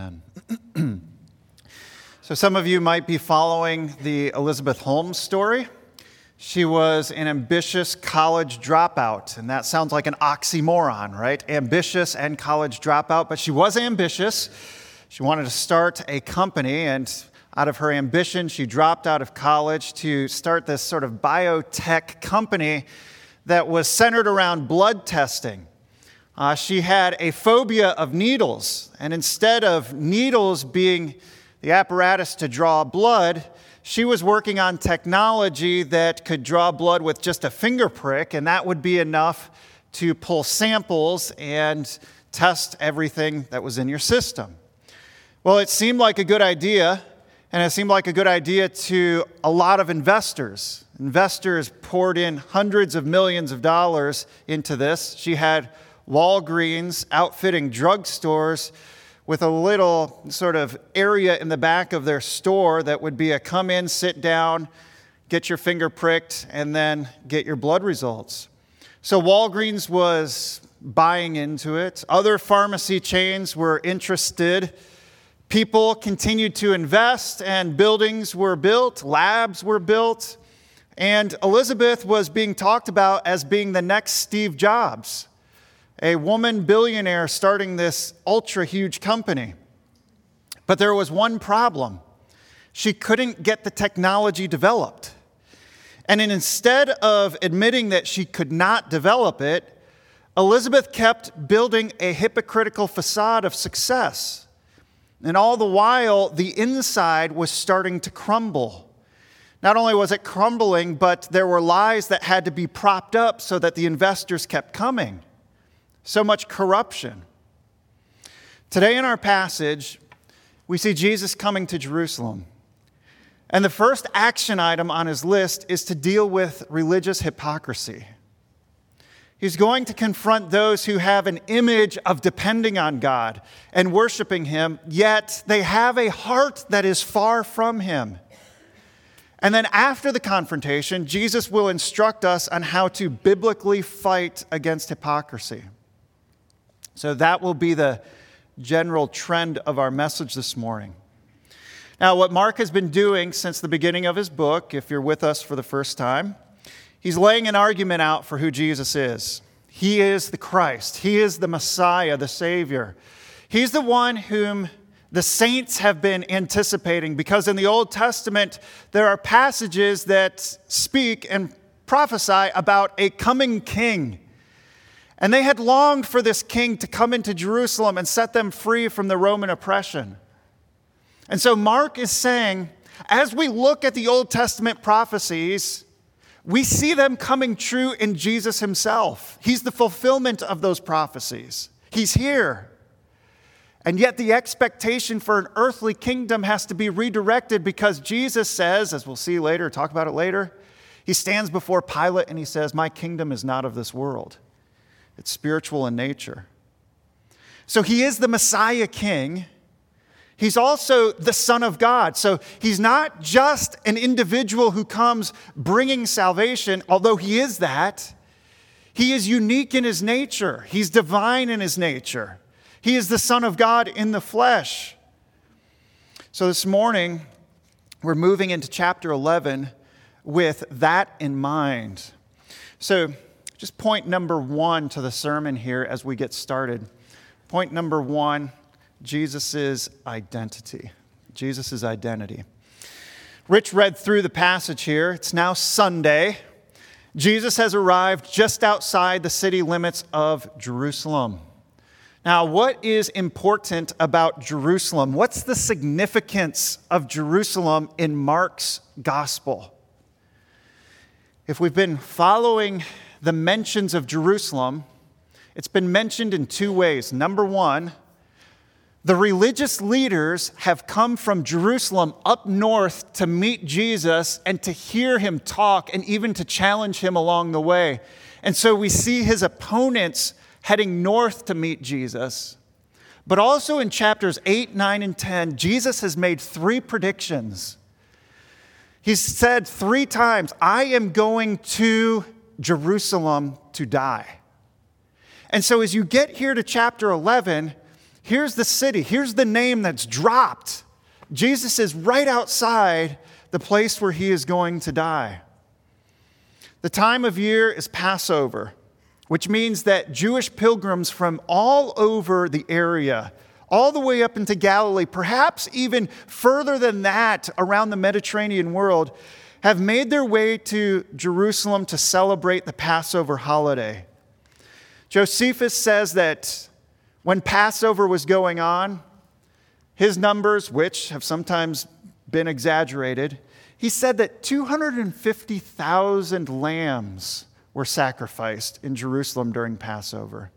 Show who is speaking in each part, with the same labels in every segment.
Speaker 1: Amen. so, some of you might be following the Elizabeth Holmes story. She was an ambitious college dropout, and that sounds like an oxymoron, right? Ambitious and college dropout, but she was ambitious. She wanted to start a company, and out of her ambition, she dropped out of college to start this sort of biotech company that was centered around blood testing. Uh, she had a phobia of needles, and instead of needles being the apparatus to draw blood, she was working on technology that could draw blood with just a finger prick, and that would be enough to pull samples and test everything that was in your system. Well, it seemed like a good idea, and it seemed like a good idea to a lot of investors. Investors poured in hundreds of millions of dollars into this. She had Walgreens outfitting drugstores with a little sort of area in the back of their store that would be a come in, sit down, get your finger pricked, and then get your blood results. So Walgreens was buying into it. Other pharmacy chains were interested. People continued to invest, and buildings were built, labs were built, and Elizabeth was being talked about as being the next Steve Jobs a woman billionaire starting this ultra huge company. But there was one problem she couldn't get the technology developed. And instead of admitting that she could not develop it, Elizabeth kept building a hypocritical facade of success. And all the while, the inside was starting to crumble. Not only was it crumbling, but there were lies that had to be propped up so that the investors kept coming so much corruption. Today in our passage, we see Jesus coming to Jerusalem. And the first action item on his list is to deal with religious hypocrisy. He's going to confront those who have an image of depending on God and worshiping Him, yet they have a heart that is far from Him. And then after the confrontation, Jesus will instruct us on how to biblically fight against hypocrisy. So that will be the general trend of our message this morning. Now, what Mark has been doing since the beginning of his book, if you're with us for the first time, he's laying an argument out for who Jesus is. He is the Christ, He is the Messiah, the Savior. He's the one whom the saints have been anticipating because in the Old Testament, there are passages that speak and prophesy about a coming king and they had longed for this king to come into Jerusalem and set them free from the Roman oppression. And so Mark is saying, as we look at the Old Testament prophecies, we see them coming true in Jesus himself. He's the fulfillment of those prophecies. He's here. And yet, the expectation for an earthly kingdom has to be redirected because Jesus says, as we'll see later, talk about it later, he stands before Pilate and he says, My kingdom is not of this world it's spiritual in nature. So he is the Messiah King. He's also the Son of God. So he's not just an individual who comes bringing salvation, although he is that. He is unique in his nature, he's divine in his nature. He is the Son of God in the flesh. So this morning, we're moving into chapter 11 with that in mind. So, just point number one to the sermon here as we get started. Point number one Jesus' identity. Jesus' identity. Rich read through the passage here. It's now Sunday. Jesus has arrived just outside the city limits of Jerusalem. Now, what is important about Jerusalem? What's the significance of Jerusalem in Mark's gospel? If we've been following the mentions of Jerusalem, it's been mentioned in two ways. Number one, the religious leaders have come from Jerusalem up north to meet Jesus and to hear him talk and even to challenge him along the way. And so we see his opponents heading north to meet Jesus. But also in chapters 8, 9, and 10, Jesus has made three predictions. He's said three times, I am going to Jerusalem to die. And so as you get here to chapter 11, Here's the city. Here's the name that's dropped. Jesus is right outside the place where he is going to die. The time of year is Passover, which means that Jewish pilgrims from all over the area, all the way up into Galilee, perhaps even further than that around the Mediterranean world, have made their way to Jerusalem to celebrate the Passover holiday. Josephus says that when Passover was going on, his numbers, which have sometimes been exaggerated, he said that 250,000 lambs were sacrificed in Jerusalem during Passover.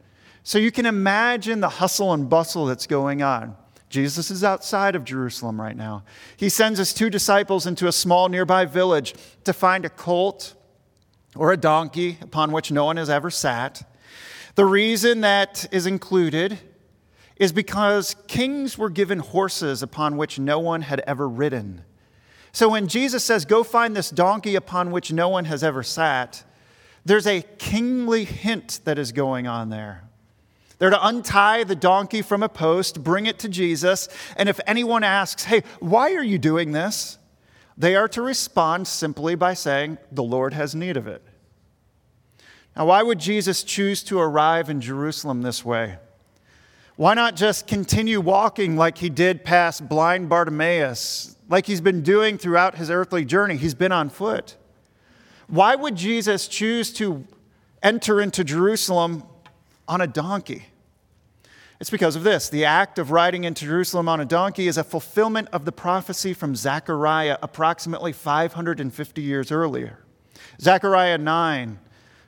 Speaker 1: So you can imagine the hustle and bustle that's going on. Jesus is outside of Jerusalem right now. He sends his two disciples into a small nearby village to find a colt or a donkey upon which no one has ever sat. The reason that is included is because kings were given horses upon which no one had ever ridden. So when Jesus says, Go find this donkey upon which no one has ever sat, there's a kingly hint that is going on there. They're to untie the donkey from a post, bring it to Jesus, and if anyone asks, Hey, why are you doing this? they are to respond simply by saying, The Lord has need of it. Now, why would Jesus choose to arrive in Jerusalem this way? Why not just continue walking like he did past blind Bartimaeus, like he's been doing throughout his earthly journey? He's been on foot. Why would Jesus choose to enter into Jerusalem on a donkey? It's because of this. The act of riding into Jerusalem on a donkey is a fulfillment of the prophecy from Zechariah approximately 550 years earlier. Zechariah 9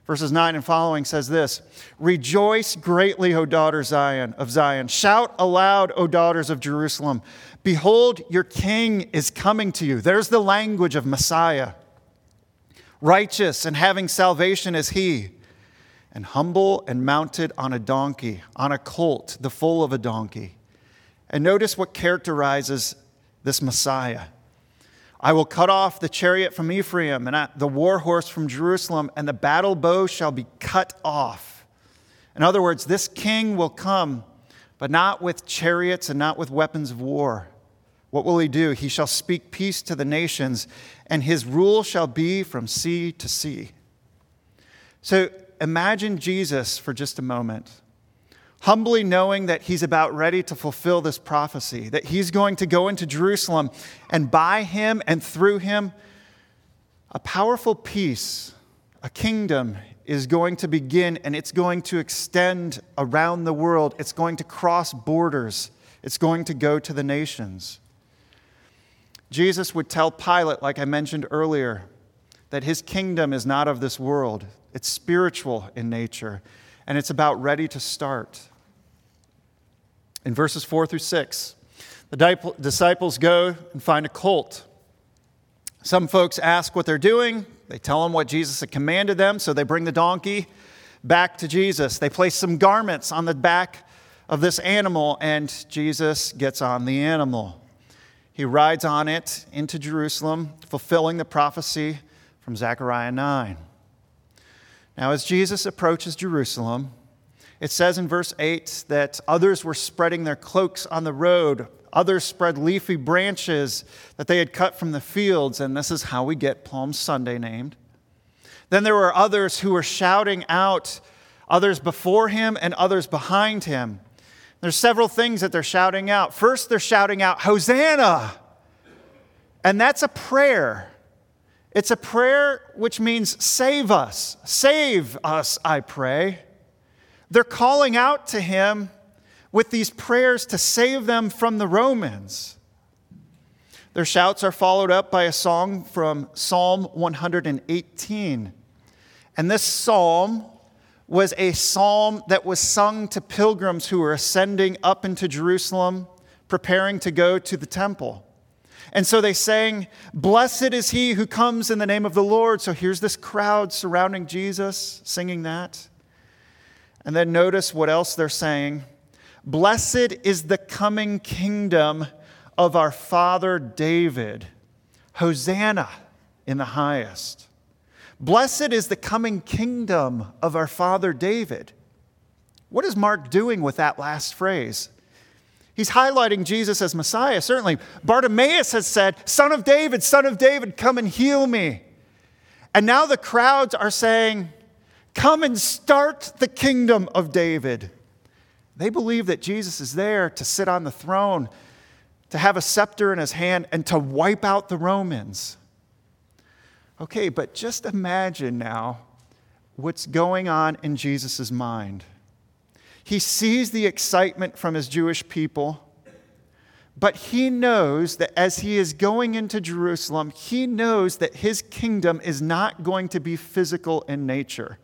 Speaker 1: verses 9 and following says this Rejoice greatly, O daughters Zion of Zion. Shout aloud, O daughters of Jerusalem. Behold, your king is coming to you. There's the language of Messiah. Righteous and having salvation is he, and humble and mounted on a donkey, on a colt, the foal of a donkey. And notice what characterizes this Messiah. I will cut off the chariot from Ephraim and the war horse from Jerusalem, and the battle bow shall be cut off. In other words, this king will come, but not with chariots and not with weapons of war. What will he do? He shall speak peace to the nations, and his rule shall be from sea to sea. So imagine Jesus for just a moment humbly knowing that he's about ready to fulfill this prophecy, that he's going to go into Jerusalem, and by him and through him, a powerful peace, a kingdom is going to begin and it's going to extend around the world. It's going to cross borders. It's going to go to the nations. Jesus would tell Pilate, like I mentioned earlier, that his kingdom is not of this world. It's spiritual in nature, and it's about ready to start in verses 4 through 6. The disciples go and find a colt. Some folks ask what they're doing. They tell them what Jesus had commanded them, so they bring the donkey back to Jesus. They place some garments on the back of this animal, and Jesus gets on the animal. He rides on it into Jerusalem, fulfilling the prophecy from Zechariah 9. Now, as Jesus approaches Jerusalem, it says in verse 8 that others were spreading their cloaks on the road, others spread leafy branches that they had cut from the fields, and this is how we get Palm Sunday named. Then there were others who were shouting out, others before him and others behind him. There's several things that they're shouting out. First, they're shouting out, Hosanna! And that's a prayer. It's a prayer which means, Save us, save us, I pray. They're calling out to him with these prayers to save them from the Romans. Their shouts are followed up by a song from Psalm 118. And this psalm was a psalm that was sung to pilgrims who were ascending up into Jerusalem, preparing to go to the temple. And so they sang, Blessed is he who comes in the name of the Lord. So here's this crowd surrounding Jesus singing that. And then notice what else they're saying. Blessed is the coming kingdom of our father David. Hosanna in the highest. Blessed is the coming kingdom of our father David. What is Mark doing with that last phrase? He's highlighting Jesus as Messiah, certainly. Bartimaeus has said, Son of David, Son of David, come and heal me. And now the crowds are saying, Come and start the kingdom of David. They believe that Jesus is there to sit on the throne, to have a scepter in his hand, and to wipe out the Romans. Okay, but just imagine now what's going on in Jesus' mind. He sees the excitement from his Jewish people, but he knows that as he is going into Jerusalem, he knows that his kingdom is not going to be physical in nature.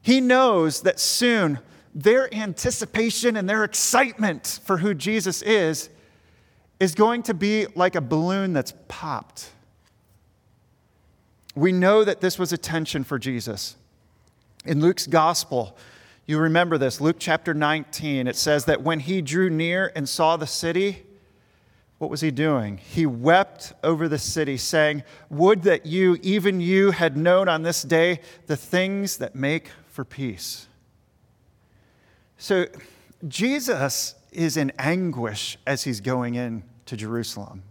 Speaker 1: He knows that soon their anticipation and their excitement for who Jesus is is going to be like a balloon that's popped. We know that this was a tension for Jesus. In Luke's gospel, you remember this, Luke chapter 19, it says that when he drew near and saw the city, what was he doing? He wept over the city, saying, Would that you, even you, had known on this day the things that make for peace. So Jesus is in anguish as he's going in to Jerusalem.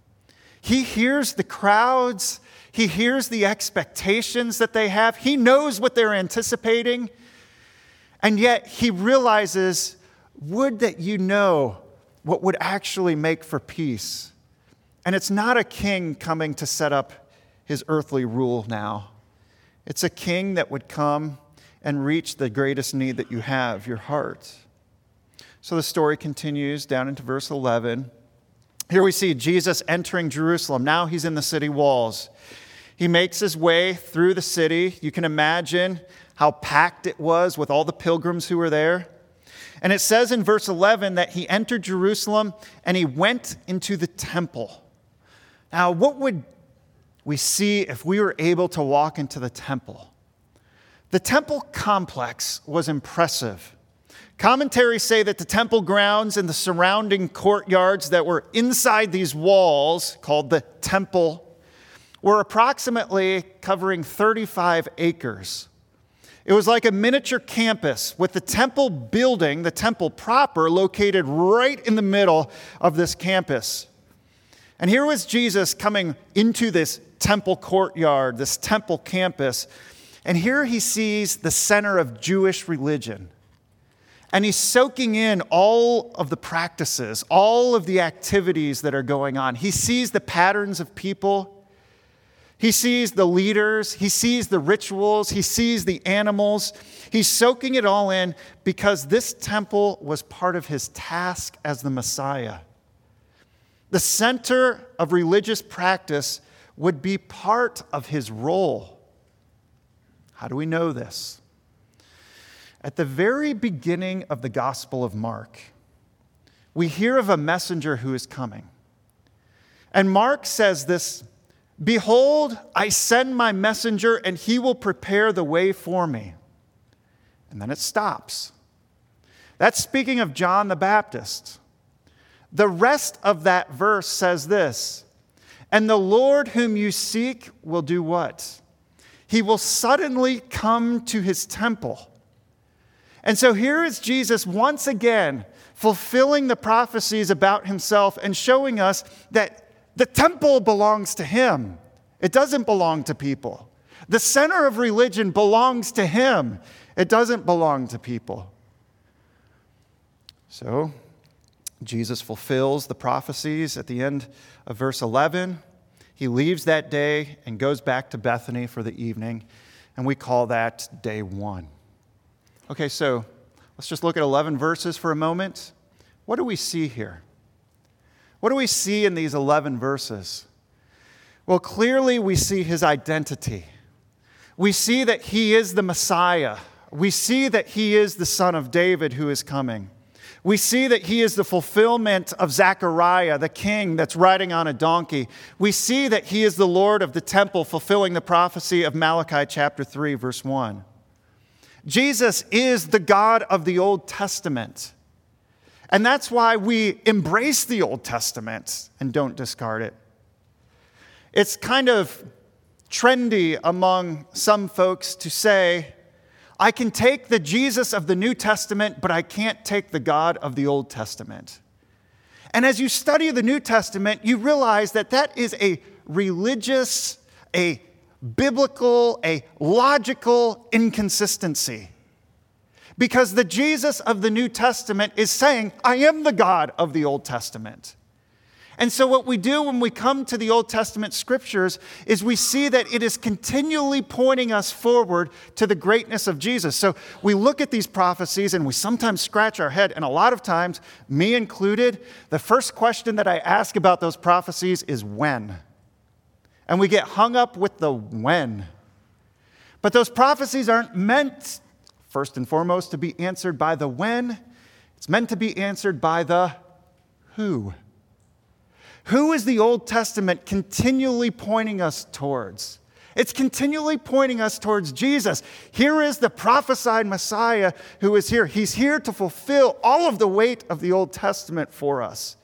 Speaker 1: He hears the crowds, he hears the expectations that they have, he knows what they're anticipating, and yet he realizes would that you know what would actually make for peace. And it's not a king coming to set up his earthly rule now. It's a king that would come and reach the greatest need that you have, your heart. So the story continues down into verse 11. Here we see Jesus entering Jerusalem. Now he's in the city walls. He makes his way through the city. You can imagine how packed it was with all the pilgrims who were there. And it says in verse 11 that he entered Jerusalem and he went into the temple. Now, what would we see if we were able to walk into the temple? The temple complex was impressive. Commentaries say that the temple grounds and the surrounding courtyards that were inside these walls, called the temple, were approximately covering 35 acres. It was like a miniature campus with the temple building, the temple proper, located right in the middle of this campus. And here was Jesus coming into this temple courtyard, this temple campus, and here he sees the center of Jewish religion. And he's soaking in all of the practices, all of the activities that are going on. He sees the patterns of people. He sees the leaders. He sees the rituals. He sees the animals. He's soaking it all in because this temple was part of his task as the Messiah. The center of religious practice would be part of his role. How do we know this? At the very beginning of the Gospel of Mark, we hear of a messenger who is coming. And Mark says this Behold, I send my messenger, and he will prepare the way for me. And then it stops. That's speaking of John the Baptist. The rest of that verse says this And the Lord whom you seek will do what? He will suddenly come to his temple. And so here is Jesus once again fulfilling the prophecies about himself and showing us that the temple belongs to him. It doesn't belong to people. The center of religion belongs to him. It doesn't belong to people. So, Jesus fulfills the prophecies at the end of verse 11. He leaves that day and goes back to Bethany for the evening, and we call that day one. Okay, so let's just look at 11 verses for a moment. What do we see here? What do we see in these 11 verses? Well, clearly we see his identity. We see that he is the Messiah. We see that he is the son of David who is coming. We see that he is the fulfillment of Zechariah, the king that's riding on a donkey. We see that he is the Lord of the temple, fulfilling the prophecy of Malachi chapter 3, verse 1. Jesus is the God of the Old Testament. And that's why we embrace the Old Testament and don't discard it. It's kind of trendy among some folks to say, I can take the Jesus of the New Testament, but I can't take the God of the Old Testament. And as you study the New Testament, you realize that that is a religious, a biblical, a logical inconsistency. Because the Jesus of the New Testament is saying, I am the God of the Old Testament. And so, what we do when we come to the Old Testament scriptures is we see that it is continually pointing us forward to the greatness of Jesus. So, we look at these prophecies and we sometimes scratch our head, and a lot of times, me included, the first question that I ask about those prophecies is when. And we get hung up with the when. But those prophecies aren't meant, first and foremost, to be answered by the when, it's meant to be answered by the who. Who is the Old Testament continually pointing us towards? It's continually pointing us towards Jesus. Here is the prophesied Messiah who is here. He's here to fulfill all of the weight of the Old Testament for us.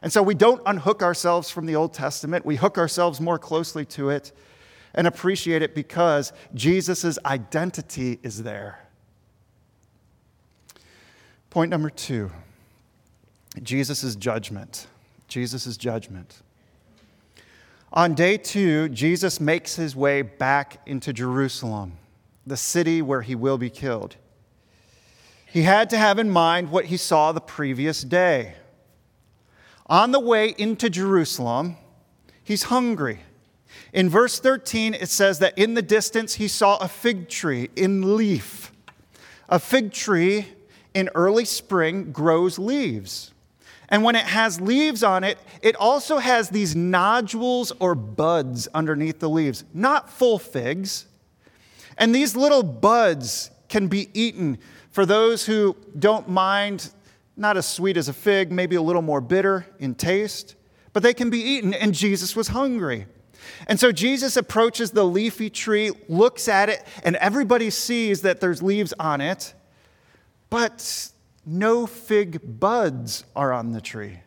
Speaker 1: And so we don't unhook ourselves from the Old Testament, we hook ourselves more closely to it and appreciate it because Jesus' identity is there. Point number two Jesus' judgment. Jesus' judgment. On day two, Jesus makes his way back into Jerusalem, the city where he will be killed. He had to have in mind what he saw the previous day. On the way into Jerusalem, he's hungry. In verse 13, it says that in the distance he saw a fig tree in leaf. A fig tree in early spring grows leaves. And when it has leaves on it, it also has these nodules or buds underneath the leaves, not full figs. And these little buds can be eaten for those who don't mind, not as sweet as a fig, maybe a little more bitter in taste, but they can be eaten. And Jesus was hungry. And so Jesus approaches the leafy tree, looks at it, and everybody sees that there's leaves on it. But no fig buds are on the tree.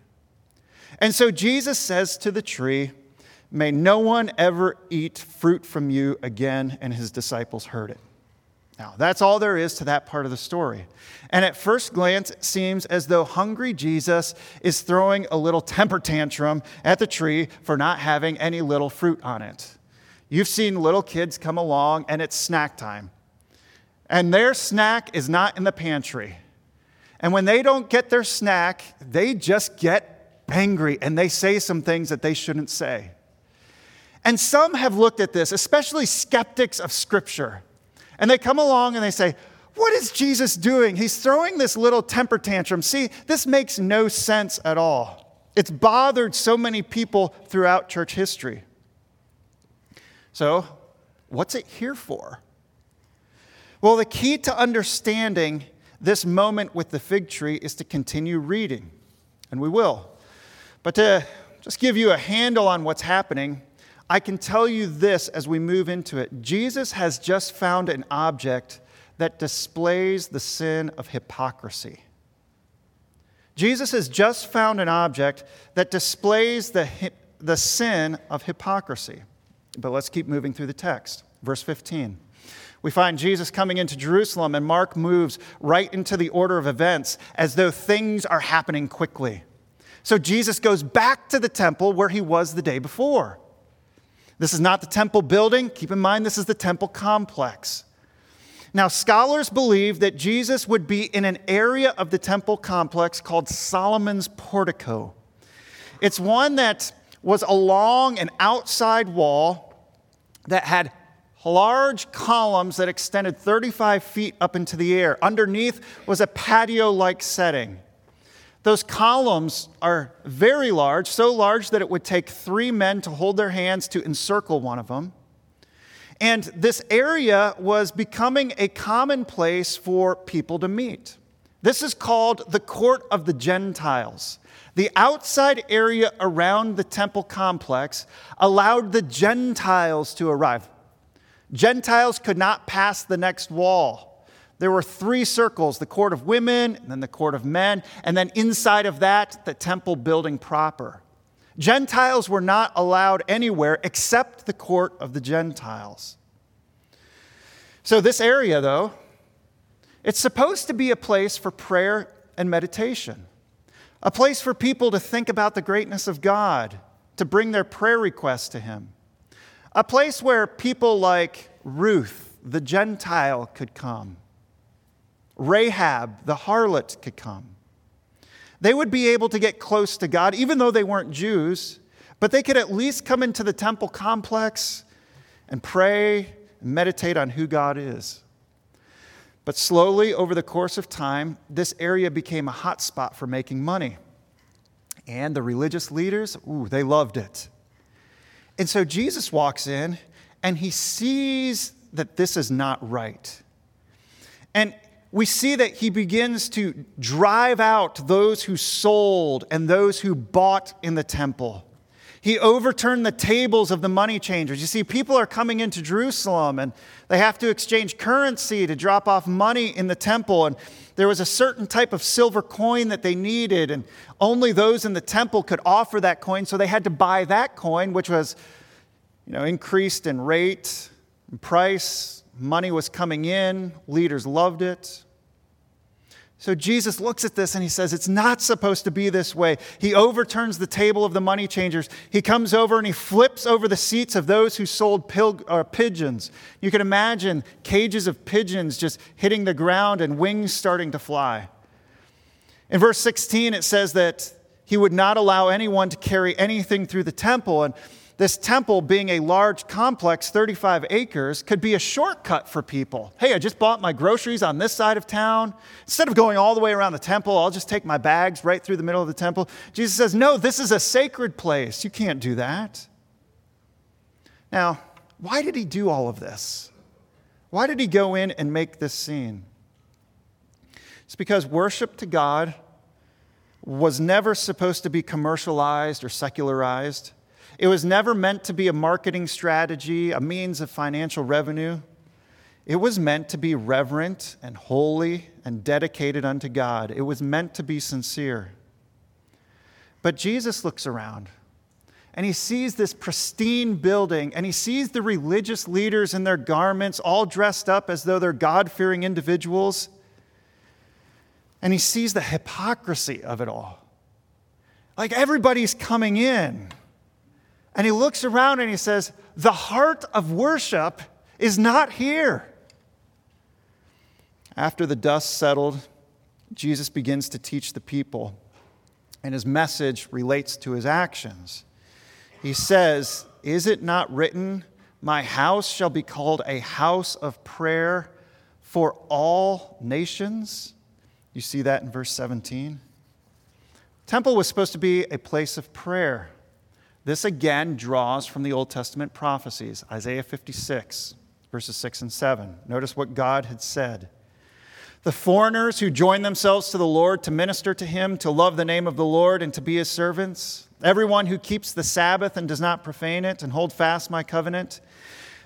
Speaker 1: And so Jesus says to the tree, May no one ever eat fruit from you again. And his disciples heard it. Now, that's all there is to that part of the story. And at first glance, it seems as though hungry Jesus is throwing a little temper tantrum at the tree for not having any little fruit on it. You've seen little kids come along and it's snack time. And their snack is not in the pantry. And when they don't get their snack, they just get angry and they say some things that they shouldn't say. And some have looked at this, especially skeptics of Scripture, and they come along and they say, What is Jesus doing? He's throwing this little temper tantrum. See, this makes no sense at all. It's bothered so many people throughout church history. So, what's it here for? Well, the key to understanding this moment with the fig tree is to continue reading, and we will. But to just give you a handle on what's happening, I can tell you this as we move into it. Jesus has just found an object that displays the sin of hypocrisy. Jesus has just found an object that displays the, the sin of hypocrisy. But let's keep moving through the text. Verse 15. We find Jesus coming into Jerusalem, and Mark moves right into the order of events as though things are happening quickly. So Jesus goes back to the temple where he was the day before. This is not the temple building. Keep in mind, this is the temple complex. Now, scholars believe that Jesus would be in an area of the temple complex called Solomon's portico. It's one that was along an outside wall that had large columns that extended 35 feet up into the air. Underneath was a patio like setting. Those columns are very large, so large that it would take three men to hold their hands to encircle one of them. And this area was becoming a common place for people to meet. This is called the Court of the Gentiles. The outside area around the temple complex allowed the Gentiles to arrive. Gentiles could not pass the next wall. There were three circles the court of women, and then the court of men, and then inside of that, the temple building proper. Gentiles were not allowed anywhere except the court of the Gentiles. So, this area, though, It's supposed to be a place for prayer and meditation, a place for people to think about the greatness of God, to bring their prayer requests to Him, a place where people like Ruth, the Gentile, could come, Rahab, the harlot, could come. They would be able to get close to God, even though they weren't Jews, but they could at least come into the temple complex and pray and meditate on who God is. But slowly, over the course of time, this area became a hot spot for making money. And the religious leaders, ooh, they loved it. And so Jesus walks in and he sees that this is not right. And we see that he begins to drive out those who sold and those who bought in the temple. He overturned the tables of the money changers. You see, people are coming into Jerusalem and they have to exchange currency to drop off money in the temple. And there was a certain type of silver coin that they needed, and only those in the temple could offer that coin. So they had to buy that coin, which was you know, increased in rate and price. Money was coming in, leaders loved it. So Jesus looks at this and he says, It's not supposed to be this way. He overturns the table of the money changers. He comes over and he flips over the seats of those who sold uh, pigeons. You can imagine cages of pigeons just hitting the ground and wings starting to fly. In verse 16, it says that he would not allow anyone to carry anything through the temple. And this temple, being a large complex, 35 acres, could be a shortcut for people. Hey, I just bought my groceries on this side of town. Instead of going all the way around the temple, I'll just take my bags right through the middle of the temple. Jesus says, No, this is a sacred place. You can't do that. Now, why did he do all of this? Why did he go in and make this scene? It's because worship to God was never supposed to be commercialized or secularized. It was never meant to be a marketing strategy, a means of financial revenue. It was meant to be reverent and holy and dedicated unto God. It was meant to be sincere. But Jesus looks around and he sees this pristine building and he sees the religious leaders in their garments, all dressed up as though they're God fearing individuals. And he sees the hypocrisy of it all. Like everybody's coming in and he looks around and he says, The heart of worship is not here. After the dust settled, Jesus begins to teach the people, and his message relates to his actions. He says, Is it not written, My house shall be called a house of prayer for all nations? You see that in verse 17. Temple was supposed to be a place of prayer. This again draws from the Old Testament prophecies, Isaiah 56, verses 6 and 7. Notice what God had said. The foreigners who join themselves to the Lord to minister to him, to love the name of the Lord, and to be his servants, everyone who keeps the Sabbath and does not profane it and hold fast my covenant,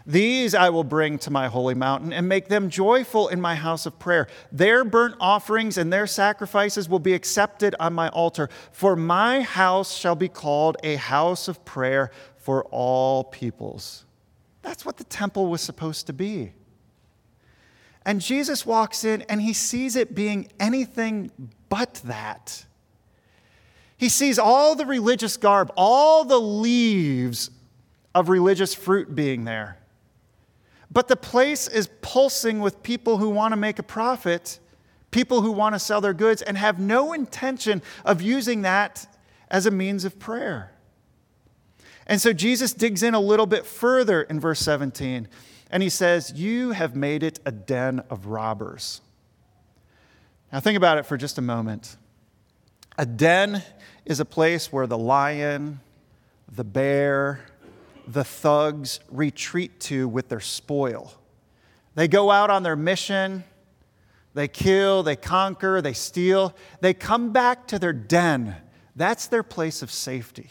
Speaker 1: these I will bring to my holy mountain and make them joyful in my house of prayer. Their burnt offerings and their sacrifices will be accepted on my altar. For my house shall be called a house of prayer for all peoples. That's what the temple was supposed to be. And Jesus walks in and he sees it being anything but that. He sees all the religious garb, all the leaves of religious fruit being there. But the place is pulsing with people who want to make a profit, people who want to sell their goods, and have no intention of using that as a means of prayer. And so Jesus digs in a little bit further in verse 17, and he says, You have made it a den of robbers. Now, think about it for just a moment. A den is a place where the lion, the bear, the thugs retreat to with their spoil. They go out on their mission, they kill, they conquer, they steal, they come back to their den. That's their place of safety.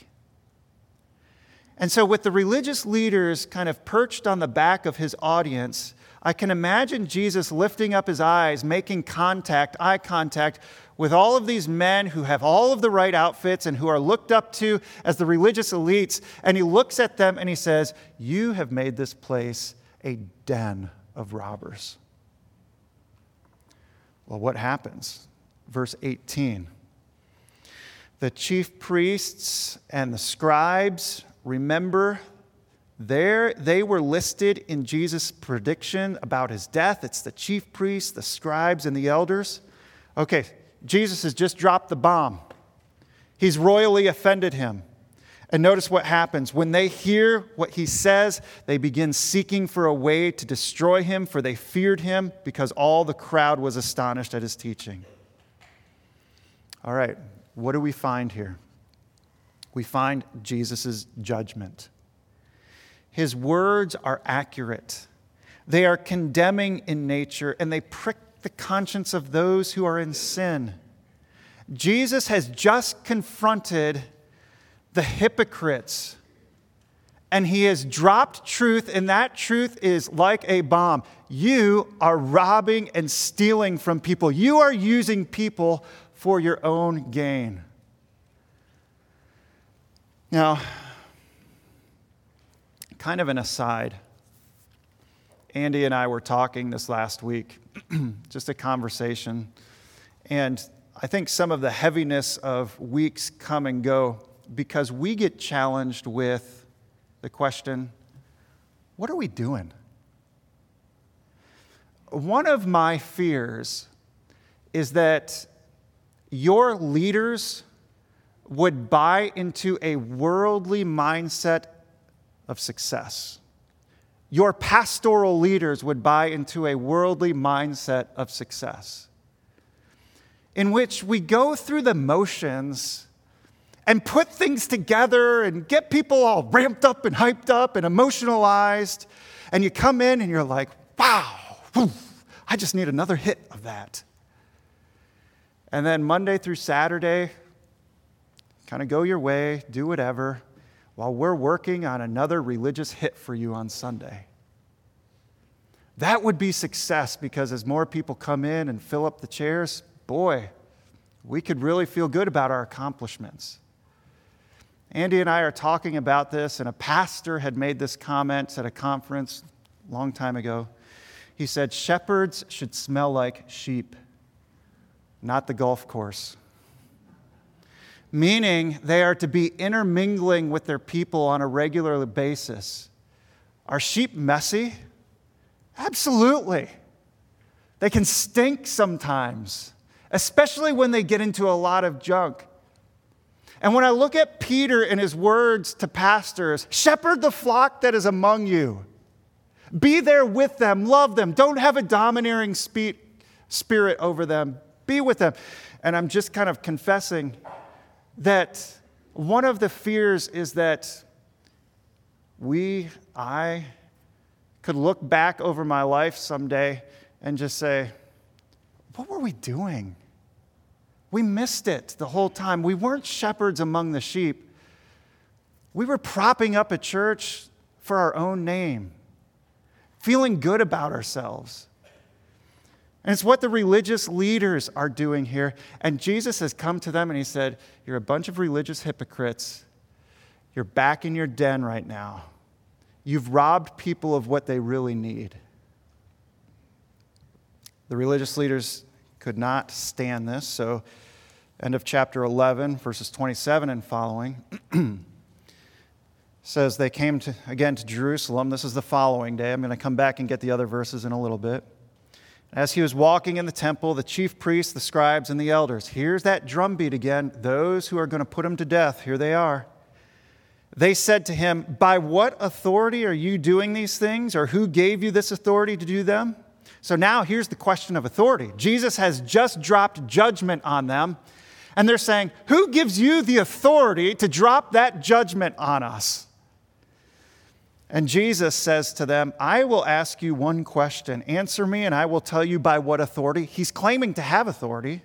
Speaker 1: And so, with the religious leaders kind of perched on the back of his audience, I can imagine Jesus lifting up his eyes, making contact, eye contact with all of these men who have all of the right outfits and who are looked up to as the religious elites. And he looks at them and he says, You have made this place a den of robbers. Well, what happens? Verse 18. The chief priests and the scribes, remember, there they were listed in Jesus' prediction about his death. It's the chief priests, the scribes, and the elders. Okay, Jesus has just dropped the bomb. He's royally offended him. And notice what happens. When they hear what he says, they begin seeking for a way to destroy him, for they feared him because all the crowd was astonished at his teaching. All right, what do we find here? We find Jesus' judgment. His words are accurate, they are condemning in nature, and they prick the conscience of those who are in sin. Jesus has just confronted the hypocrites. And he has dropped truth, and that truth is like a bomb. You are robbing and stealing from people. You are using people for your own gain. Now, kind of an aside. Andy and I were talking this last week, just a conversation. And I think some of the heaviness of weeks come and go because we get challenged with the question what are we doing? One of my fears is that your leaders would buy into a worldly mindset of success. Your pastoral leaders would buy into a worldly mindset of success, in which we go through the motions and put things together and get people all ramped up and hyped up and emotionalized. And you come in and you're like, wow, I just need another hit of that. And then Monday through Saturday, kind of go your way, do whatever, while we're working on another religious hit for you on Sunday. That would be success because as more people come in and fill up the chairs, boy, we could really feel good about our accomplishments. Andy and I are talking about this, and a pastor had made this comment at a conference a long time ago. He said, Shepherds should smell like sheep, not the golf course. Meaning they are to be intermingling with their people on a regular basis. Are sheep messy? Absolutely. They can stink sometimes, especially when they get into a lot of junk. And when I look at Peter and his words to pastors, shepherd the flock that is among you. Be there with them, love them. Don't have a domineering spirit over them. Be with them. And I'm just kind of confessing that one of the fears is that we, I, could look back over my life someday and just say, what were we doing? We missed it the whole time. We weren't shepherds among the sheep. We were propping up a church for our own name, feeling good about ourselves. And it's what the religious leaders are doing here. And Jesus has come to them and he said, You're a bunch of religious hypocrites. You're back in your den right now. You've robbed people of what they really need. The religious leaders could not stand this. So, end of chapter 11, verses 27 and following, says they came to, again to Jerusalem. This is the following day. I'm going to come back and get the other verses in a little bit. As he was walking in the temple, the chief priests, the scribes, and the elders, here's that drumbeat again. Those who are going to put him to death, here they are. They said to him, By what authority are you doing these things, or who gave you this authority to do them? So now here's the question of authority. Jesus has just dropped judgment on them, and they're saying, Who gives you the authority to drop that judgment on us? And Jesus says to them, I will ask you one question. Answer me, and I will tell you by what authority. He's claiming to have authority.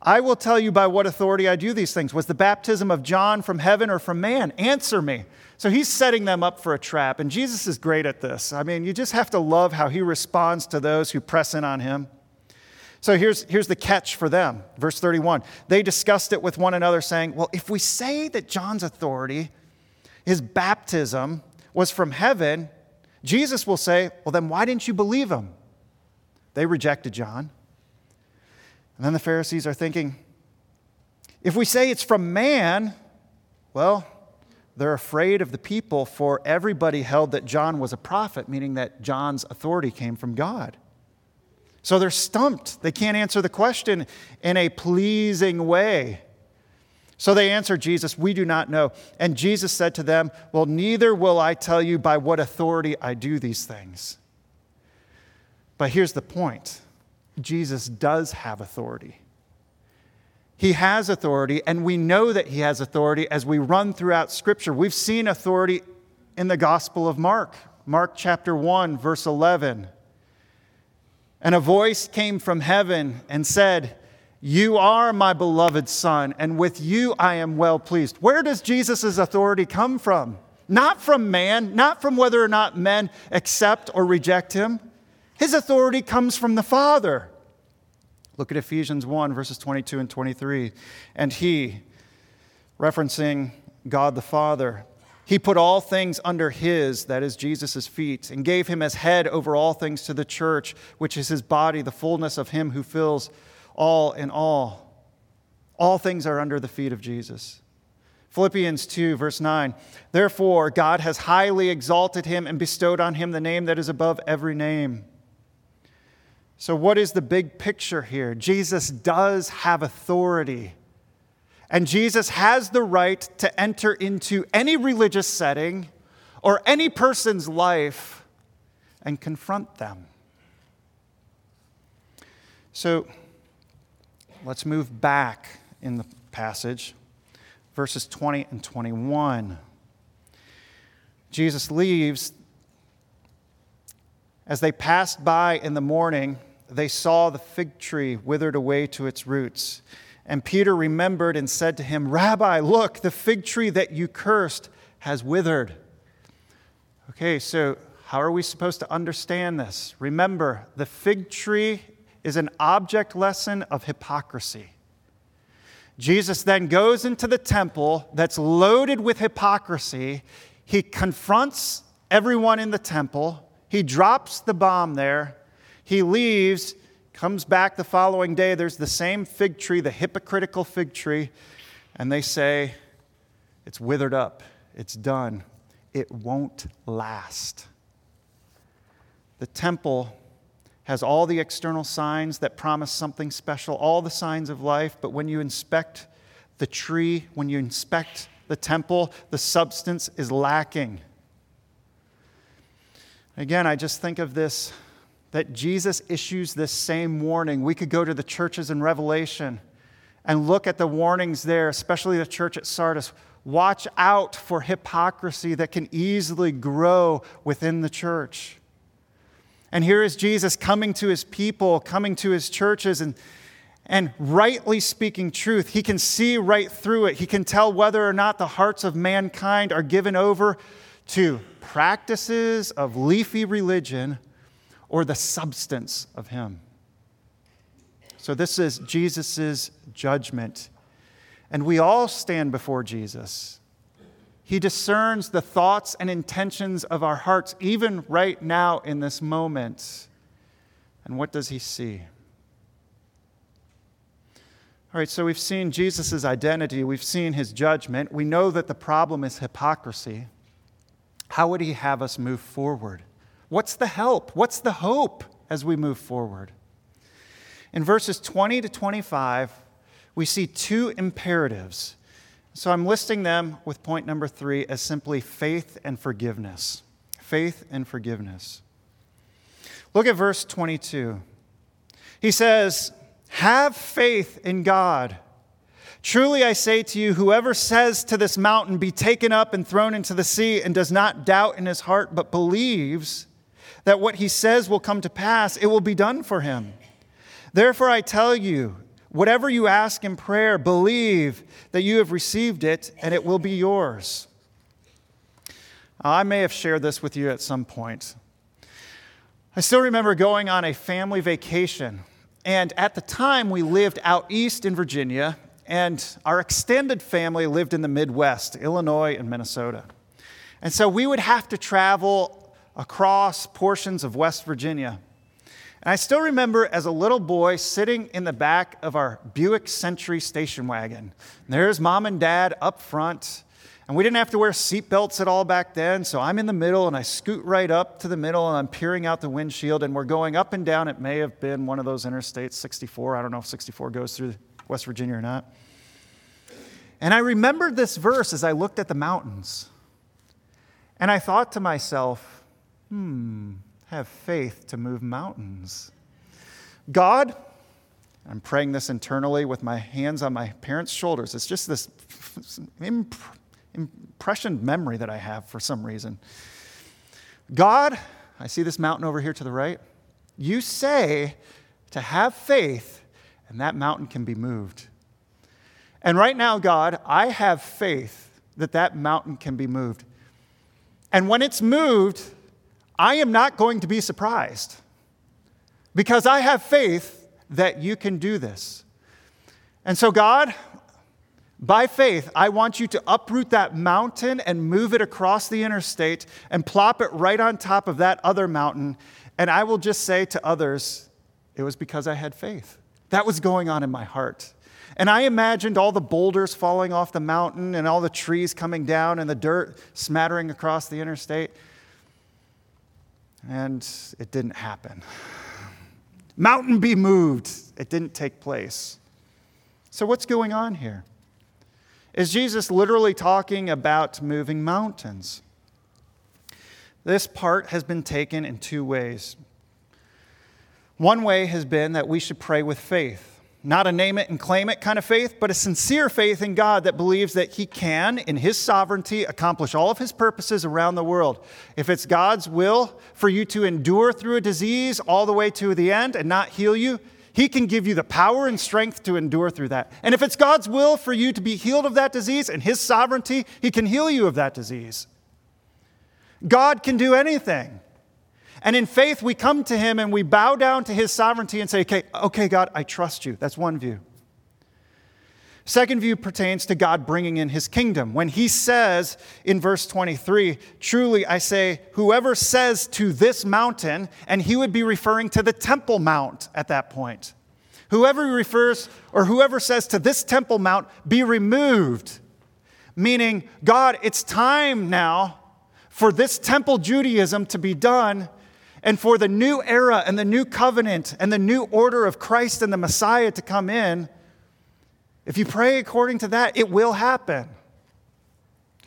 Speaker 1: I will tell you by what authority I do these things. Was the baptism of John from heaven or from man? Answer me. So he's setting them up for a trap, and Jesus is great at this. I mean, you just have to love how he responds to those who press in on him. So here's, here's the catch for them. Verse 31. They discussed it with one another, saying, Well, if we say that John's authority, his baptism, was from heaven, Jesus will say, Well, then why didn't you believe him? They rejected John. And then the Pharisees are thinking, if we say it's from man, well, they're afraid of the people, for everybody held that John was a prophet, meaning that John's authority came from God. So they're stumped. They can't answer the question in a pleasing way. So they answered Jesus, We do not know. And Jesus said to them, Well, neither will I tell you by what authority I do these things. But here's the point Jesus does have authority. He has authority, and we know that he has authority as we run throughout Scripture. We've seen authority in the Gospel of Mark, Mark chapter 1, verse 11. And a voice came from heaven and said, You are my beloved Son, and with you I am well pleased. Where does Jesus' authority come from? Not from man, not from whether or not men accept or reject him. His authority comes from the Father. Look at Ephesians 1, verses 22 and 23. And he, referencing God the Father, he put all things under his, that is Jesus' feet, and gave him as head over all things to the church, which is his body, the fullness of him who fills all in all. All things are under the feet of Jesus. Philippians 2, verse 9. Therefore, God has highly exalted him and bestowed on him the name that is above every name so, what is the big picture here? Jesus does have authority. And Jesus has the right to enter into any religious setting or any person's life and confront them. So, let's move back in the passage, verses 20 and 21. Jesus leaves. As they passed by in the morning, they saw the fig tree withered away to its roots. And Peter remembered and said to him, Rabbi, look, the fig tree that you cursed has withered. Okay, so how are we supposed to understand this? Remember, the fig tree is an object lesson of hypocrisy. Jesus then goes into the temple that's loaded with hypocrisy. He confronts everyone in the temple. He drops the bomb there. He leaves, comes back the following day. There's the same fig tree, the hypocritical fig tree, and they say, It's withered up, it's done, it won't last. The temple has all the external signs that promise something special, all the signs of life, but when you inspect the tree, when you inspect the temple, the substance is lacking. Again, I just think of this that Jesus issues this same warning. We could go to the churches in Revelation and look at the warnings there, especially the church at Sardis. Watch out for hypocrisy that can easily grow within the church. And here is Jesus coming to his people, coming to his churches, and, and rightly speaking truth. He can see right through it. He can tell whether or not the hearts of mankind are given over to practices of leafy religion or the substance of Him. So, this is Jesus' judgment. And we all stand before Jesus. He discerns the thoughts and intentions of our hearts, even right now in this moment. And what does He see? All right, so we've seen Jesus' identity, we've seen his judgment. We know that the problem is hypocrisy. How would he have us move forward? What's the help? What's the hope as we move forward? In verses 20 to 25, we see two imperatives. So I'm listing them with point number three as simply faith and forgiveness. Faith and forgiveness. Look at verse 22. He says, Have faith in God. Truly I say to you, whoever says to this mountain, Be taken up and thrown into the sea, and does not doubt in his heart, but believes that what he says will come to pass, it will be done for him. Therefore, I tell you, whatever you ask in prayer, believe that you have received it and it will be yours. I may have shared this with you at some point. I still remember going on a family vacation, and at the time we lived out east in Virginia, and our extended family lived in the Midwest, Illinois and Minnesota. And so we would have to travel across portions of West Virginia. And I still remember as a little boy sitting in the back of our Buick Century station wagon. There's mom and dad up front. And we didn't have to wear seatbelts at all back then. So I'm in the middle and I scoot right up to the middle and I'm peering out the windshield and we're going up and down. It may have been one of those interstates, 64. I don't know if 64 goes through West Virginia or not. And I remembered this verse as I looked at the mountains. And I thought to myself, hmm, have faith to move mountains. God, I'm praying this internally with my hands on my parents' shoulders. It's just this imp- impression memory that I have for some reason. God, I see this mountain over here to the right. You say to have faith, and that mountain can be moved. And right now, God, I have faith that that mountain can be moved. And when it's moved, I am not going to be surprised because I have faith that you can do this. And so, God, by faith, I want you to uproot that mountain and move it across the interstate and plop it right on top of that other mountain. And I will just say to others, it was because I had faith. That was going on in my heart. And I imagined all the boulders falling off the mountain and all the trees coming down and the dirt smattering across the interstate. And it didn't happen. Mountain be moved. It didn't take place. So, what's going on here? Is Jesus literally talking about moving mountains? This part has been taken in two ways. One way has been that we should pray with faith. Not a name it and claim it kind of faith, but a sincere faith in God that believes that He can, in His sovereignty, accomplish all of His purposes around the world. If it's God's will for you to endure through a disease all the way to the end and not heal you, He can give you the power and strength to endure through that. And if it's God's will for you to be healed of that disease and His sovereignty, He can heal you of that disease. God can do anything. And in faith, we come to him and we bow down to his sovereignty and say, okay, okay, God, I trust you. That's one view. Second view pertains to God bringing in his kingdom. When he says in verse 23, truly I say, whoever says to this mountain, and he would be referring to the Temple Mount at that point. Whoever refers or whoever says to this Temple Mount, be removed, meaning, God, it's time now for this temple Judaism to be done and for the new era and the new covenant and the new order of Christ and the Messiah to come in, if you pray according to that, it will happen.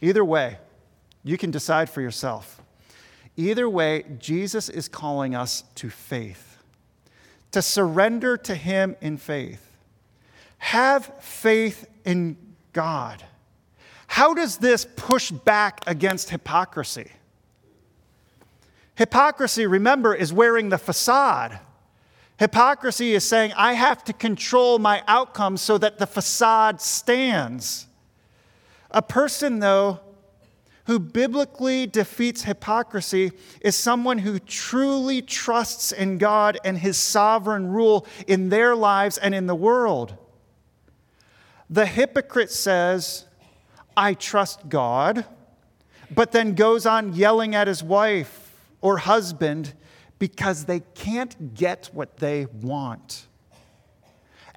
Speaker 1: Either way, you can decide for yourself. Either way, Jesus is calling us to faith, to surrender to Him in faith. Have faith in God. How does this push back against hypocrisy? Hypocrisy, remember, is wearing the facade. Hypocrisy is saying, I have to control my outcome so that the facade stands. A person, though, who biblically defeats hypocrisy is someone who truly trusts in God and his sovereign rule in their lives and in the world. The hypocrite says, I trust God, but then goes on yelling at his wife or husband because they can't get what they want.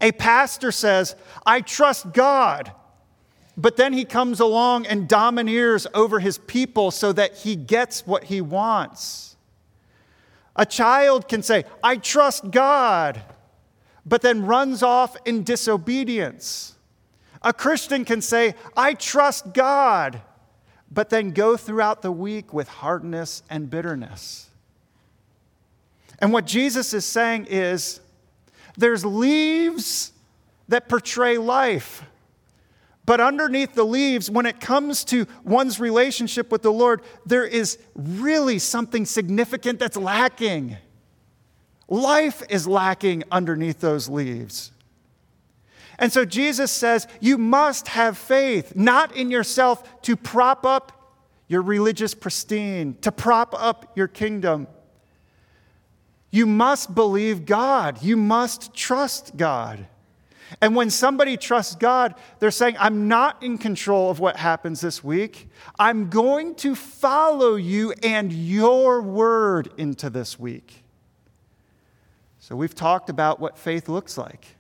Speaker 1: A pastor says, I trust God, but then he comes along and domineers over his people so that he gets what he wants. A child can say, I trust God, but then runs off in disobedience. A Christian can say, I trust God but then go throughout the week with hardness and bitterness. And what Jesus is saying is there's leaves that portray life. But underneath the leaves, when it comes to one's relationship with the Lord, there is really something significant that's lacking. Life is lacking underneath those leaves. And so Jesus says, You must have faith, not in yourself to prop up your religious pristine, to prop up your kingdom. You must believe God. You must trust God. And when somebody trusts God, they're saying, I'm not in control of what happens this week. I'm going to follow you and your word into this week. So, we've talked about what faith looks like.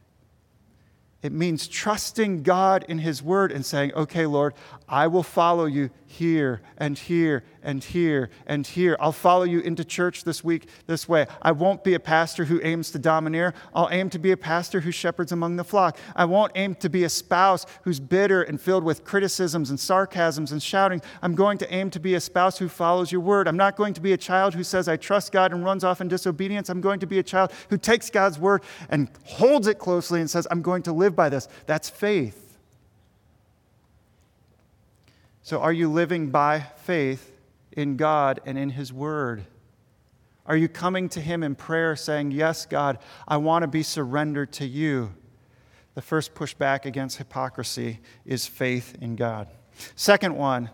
Speaker 1: It means trusting God in His Word and saying, okay, Lord, I will follow you here and here and here and here. I'll follow you into church this week this way. I won't be a pastor who aims to domineer. I'll aim to be a pastor who shepherds among the flock. I won't aim to be a spouse who's bitter and filled with criticisms and sarcasms and shouting. I'm going to aim to be a spouse who follows your word. I'm not going to be a child who says, I trust God and runs off in disobedience. I'm going to be a child who takes God's word and holds it closely and says, I'm going to live by this. That's faith. So, are you living by faith in God and in His Word? Are you coming to Him in prayer saying, Yes, God, I want to be surrendered to you? The first pushback against hypocrisy is faith in God. Second one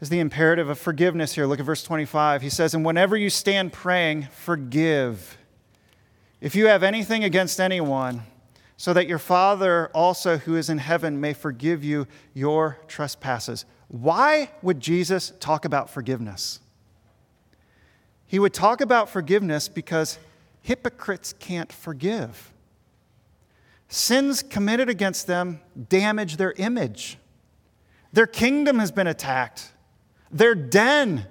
Speaker 1: is the imperative of forgiveness here. Look at verse 25. He says, And whenever you stand praying, forgive. If you have anything against anyone, so that your Father also who is in heaven may forgive you your trespasses. Why would Jesus talk about forgiveness? He would talk about forgiveness because hypocrites can't forgive. Sins committed against them damage their image. Their kingdom has been attacked. Their den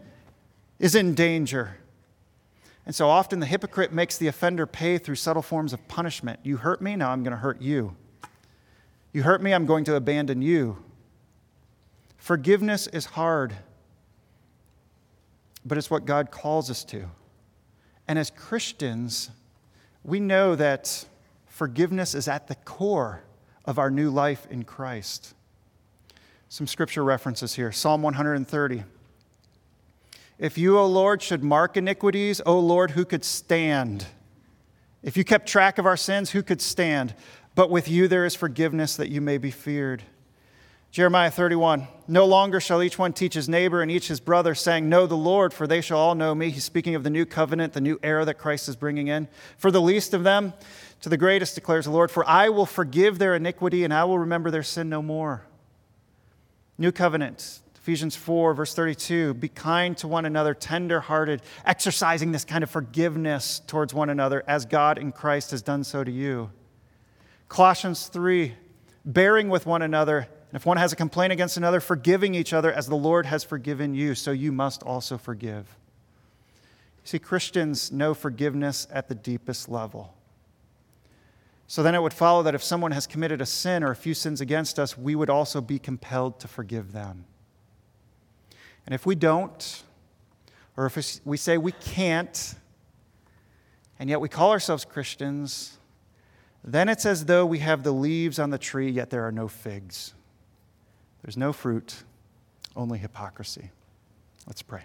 Speaker 1: is in danger. And so often the hypocrite makes the offender pay through subtle forms of punishment. You hurt me, now I'm going to hurt you. You hurt me, I'm going to abandon you. Forgiveness is hard, but it's what God calls us to. And as Christians, we know that forgiveness is at the core of our new life in Christ. Some scripture references here Psalm 130. If you, O Lord, should mark iniquities, O Lord, who could stand? If you kept track of our sins, who could stand? But with you there is forgiveness that you may be feared. Jeremiah 31 No longer shall each one teach his neighbor and each his brother, saying, Know the Lord, for they shall all know me. He's speaking of the new covenant, the new era that Christ is bringing in. For the least of them to the greatest, declares the Lord, for I will forgive their iniquity and I will remember their sin no more. New covenant, Ephesians 4, verse 32 Be kind to one another, tender hearted, exercising this kind of forgiveness towards one another as God in Christ has done so to you. Colossians 3, bearing with one another and if one has a complaint against another, forgiving each other as the Lord has forgiven you, so you must also forgive. See, Christians know forgiveness at the deepest level. So then it would follow that if someone has committed a sin or a few sins against us, we would also be compelled to forgive them. And if we don't, or if we say we can't, and yet we call ourselves Christians, then it's as though we have the leaves on the tree, yet there are no figs. There's no fruit, only hypocrisy. Let's pray.